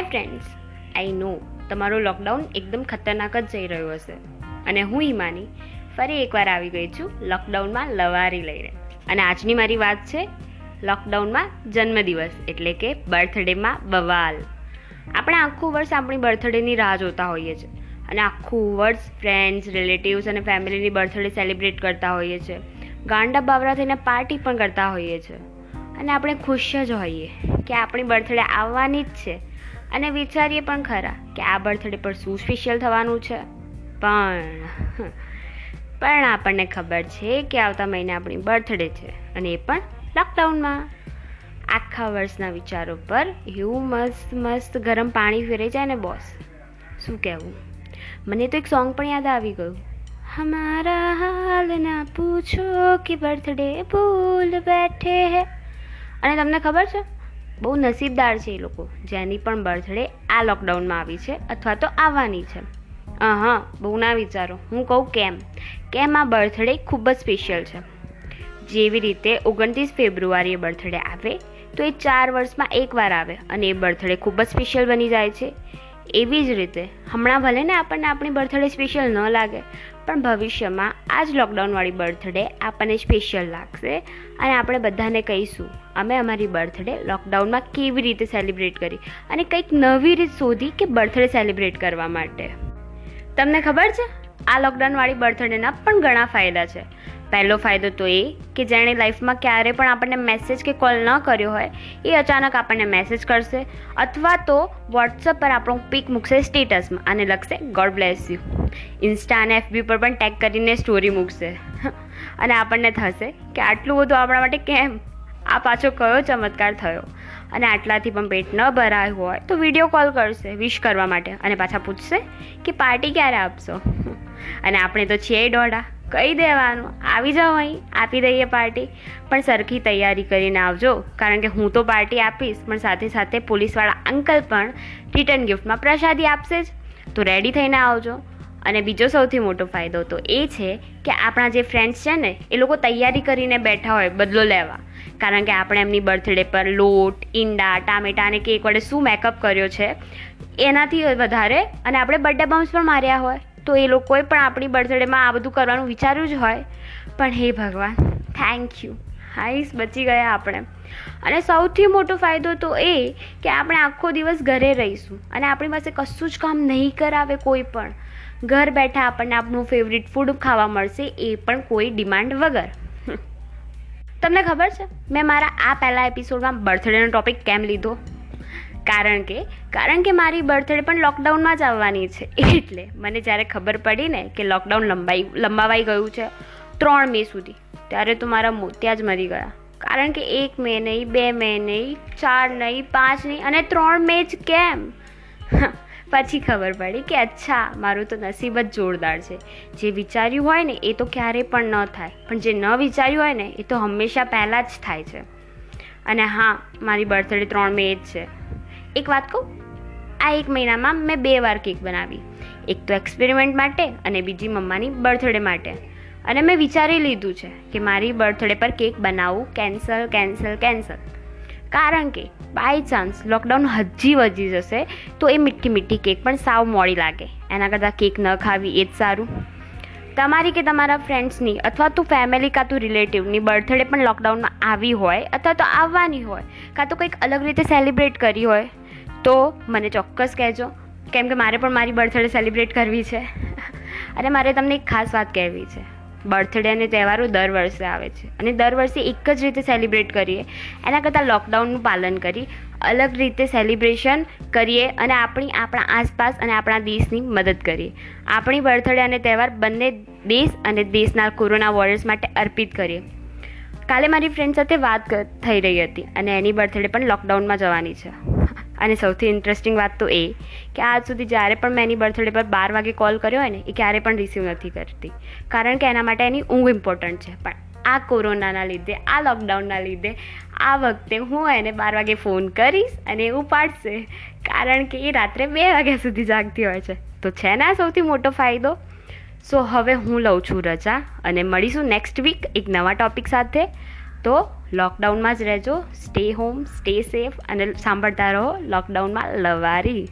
Hi friends આઈ નો તમારો lockdown એકદમ ખતરનાક જ જઈ રહ્યો હશે. અને હું હિમાની ફરી એકવાર આવી ગઈ છું લોકડાઉનમાં લવારી લઈને. અને આજની મારી વાત છે લોકડાઉનમાં જન્મદિવસ, એટલે કે બર્થડેમાં બવાલ. આપણે આખું વર્ષ આપણી બર્થડેની રાહ જોતા હોઈએ છીએ અને આખું વર્ષ ફ્રેન્ડ્સ રિલેટિવ્સ અને ફેમિલીની બર્થડે સેલિબ્રેટ કરતા હોઈએ છીએ ગાંડા બાવરા થઈને પાર્ટી પણ કરતા હોઈએ છીએ અને આપણે ખુશ જ હોઈએ કે આપણી બર્થડે આવવાની જ છે. અને વિચારીએ પણ ખરા કે આ બર્થડે પર શું સ્પેશિયલ થવાનું છે? પણ પણ આપણને ખબર છે કે આવતા મહિને આપણી બર્થડે છે અને એ પણ લોકડાઉનમાં આખા વર્ષના વિચારો પર એવું મસ્ત મસ્ત ગરમ પાણી ફેરાઈ જાય ને બોસ શું કહેવું? મને તો એક સોંગ પણ યાદ આવી ગયું. હમારા હાલ ના પૂછો કે બર્થડે ભૂલ બેઠે હે. અને તમને ખબર છે? બહુ નસીબદાર છે એ લોકો, જેની પણ બર્થડે આ લોકડાઉનમાં આવી છે અથવા તો આવવાની છે. હા બહુ ના વિચારો. હું કહું કેમ? કેમ આ બર્થડે ખૂબ જ સ્પેશિયલ છે? જેવી રીતે ઓગણત્રીસ ફેબ્રુઆરીએ બર્થડે આવે, તો એ ચાર વર્ષમાં એકવાર આવે અને એ બર્થડે ખૂબ જ સ્પેશિયલ બની જાય છે. એવી જ રીતે, હમણાં ભલે ને આપણને આપણી બર્થડે સ્પેશિયલ ન લાગે પણ ભવિષ્યમાં આ જ લોકડાઉનવાળી બર્થડે આપણને સ્પેશિયલ લાગશે અને આપણે બધાને કહીશું, અમે અમારી બર્થડે લોકડાઉનમાં કેવી રીતે સેલિબ્રેટ કરી અને કંઈક નવી રીત શોધી કે બર્થડે સેલિબ્રેટ કરવા માટે. તમને ખબર છે? આ લોકડાઉનવાળી બર્થડેના પણ ઘણા ફાયદા છે. પહેલો ફાયદો તો એ કે જેણે લાઈફમાં ક્યારે પણ આપણને મેસેજ કે કોલ ન કર્યો હોય, એ અચાનક આપણને મેસેજ કરશે અથવા તો વોટ્સઅપ પર આપણો પિક મૂકશે સ્ટેટસમાં અને લખશે ગોડ બ્લેસ યુ ઇન્સ્ટા અને એફબી પર પણ ટેગ કરીને સ્ટોરી મૂકશે. અને આપણને થશે કે આટલું બધું આપણા માટે કેમ? આ પાછો કયો ચમત્કાર થયો? અને આટલાથી પણ પેટ ન ભરાયું હોય તો વીડિયો કોલ કરશે વિશ કરવા માટે. અને પાછા પૂછશે કે પાર્ટી ક્યારે આપશો? અને આપણે તો છીએ દોડા કહી દેવાનું. આવી જાઓ અહીં. આપી દઈએ પાર્ટી. પણ સરખી તૈયારી કરીને આવજો. કારણ કે હું તો પાર્ટી આપીશ, પણ સાથે સાથે પોલીસવાળા અંકલ પણ રિટર્ન ગિફ્ટમાં પ્રસાદી આપશે જ. તો રેડી થઈને આવજો. અને બીજો સૌથી મોટો ફાયદો તો એ છે કે આપણા જે ફ્રેન્ડ્સ છે ને, એ લોકો તૈયારી કરીને બેઠા હોય બદલો લેવા. કારણ કે આપણે એમની બર્થડે પર લોટ, ઈંડા, ટામેટા અને કેક વડે શું મેકઅપ કર્યો છે, એનાથી વધારે અને આપણે બર્થડે બમ્સ પણ માર્યા હોય. તો એ લોકોએ પણ આપણી બર્થડેમાં આ બધું કરવાનું વિચાર્યું જ હોય. પણ હે ભગવાન થેન્ક યુ હાઈસ, બચી ગયા આપણે. અને સૌથી મોટો ફાયદો તો એ કે આપણે આખો દિવસ ઘરે રહીશું અને આપણી પાસે કશું જ કામ નહીં કરાવે કોઈ પણ. ઘર બેઠા આપણને આપણું ફેવરિટ ફૂડ ખાવા મળશે એ પણ કોઈ ડિમાન્ડ વગર. તમને ખબર છે? મેં મારા આ પહેલા એપિસોડમાં બર્થડેનો ટોપિક કેમ લીધો? કારણ કે કારણ કે મારી બર્થડે પણ લોકડાઉનમાં જ આવવાની છે. એટલે મને જ્યારે ખબર પડી ને કે લોકડાઉન લંબાઈ, લંબાવાઈ ગયું છે, ત્રણ મે સુધી, ત્યારે તો મારા મોતિયા જ મરી ગયા. કારણ કે એક મે નહીં, બે મે નહીં, ચાર નહીં, પાંચ નહીં અને ત્રણ મે જ કેમ? પછી ખબર પડી કે અચ્છા, મારું તો નસીબ જ જોરદાર છે. જે વિચાર્યું હોય ને, એ તો ક્યારેય પણ ન થાય. પણ જે ન વિચાર્યું હોય ને, એ તો હંમેશા પહેલાં જ થાય છે. અને હા, મારી બર્થડે ત્રણ મે જ છે. એક વાત કહું? આ એક મહિનામાં મેં બે વાર કેક બનાવી. એક તો એક્સપેરિમેન્ટ માટે અને બીજી મમ્માની બર્થડે માટે. અને મેં વિચારી લીધું છે કે મારી બર્થડે પર કેક બનાવવું કેન્સલ કેન્સલ કેન્સલ. કારણ કે બાય ચાન્સ લોકડાઉન હજી વધી જશે તો એ મીઠી મીઠી કેક પણ સાવ મોડી લાગે. એના કરતાં કેક ન ખાવી એ જ સારું. તમારી કે તમારા ફ્રેન્ડ્સની અથવા તો ફેમિલી કાં તો રિલેટિવની બર્થડે પણ લોકડાઉનમાં આવી હોય અથવા તો આવવાની હોય, કાં તો કંઈક અલગ રીતે સેલિબ્રેટ કરી હોય તો મને ચોક્કસ કહેજો. કેમ કે મારે પણ મારી બર્થડે સેલિબ્રેટ કરવી છે. અને મારે તમને એક ખાસ વાત કહેવી છે. બર્થડે અને તહેવારો દર વર્ષે આવે છે. અને દર વર્ષે એક જ રીતે સેલિબ્રેટ કરીએ. એના કરતાં લોકડાઉનનું પાલન કરી અલગ રીતે સેલિબ્રેશન કરીએ અને આપણી આપણા આસપાસ અને આપણા દેશની મદદ કરીએ. આપણી બર્થડે અને તહેવાર બંને દેશ અને દેશના કોરોના વોરિયર્સ માટે અર્પિત કરીએ. કાલે મારી ફ્રેન્ડ સાથે વાત થઈ રહી હતી અને એની બર્થડે પણ લોકડાઉનમાં જવાની છે. અને સૌથી ઇન્ટરેસ્ટિંગ વાત તો એ કે આજ સુધી જ્યારે પણ મેં એની બર્થડે પર બાર વાગે કોલ કર્યો હોય ને, એ ક્યારે પણ રિસીવ નથી કરતી. કારણ કે એના માટે એની ઊંઘ ઇમ્પોર્ટન્ટ છે. પણ આ કોરોનાના લીધે, આ લોકડાઉનના લીધે, આ વખતે હું એને બાર વાગે ફોન કરીશ અને એ ઉપાડશે. કારણ કે એ રાત્રે બે વાગ્યા સુધી જાગતી હોય છે. તો છે ને આ સૌથી મોટો ફાયદો? સો હવે હું લઉં છું રજા અને મળીશું નેક્સ્ટ વીક એક નવા ટોપિક સાથે. તો લોકડાઉનમાં જ રહેજો. સ્ટે હોમ સ્ટે સેફ અને સાંભળતા રહો લોકડાઉનમાં લવારી.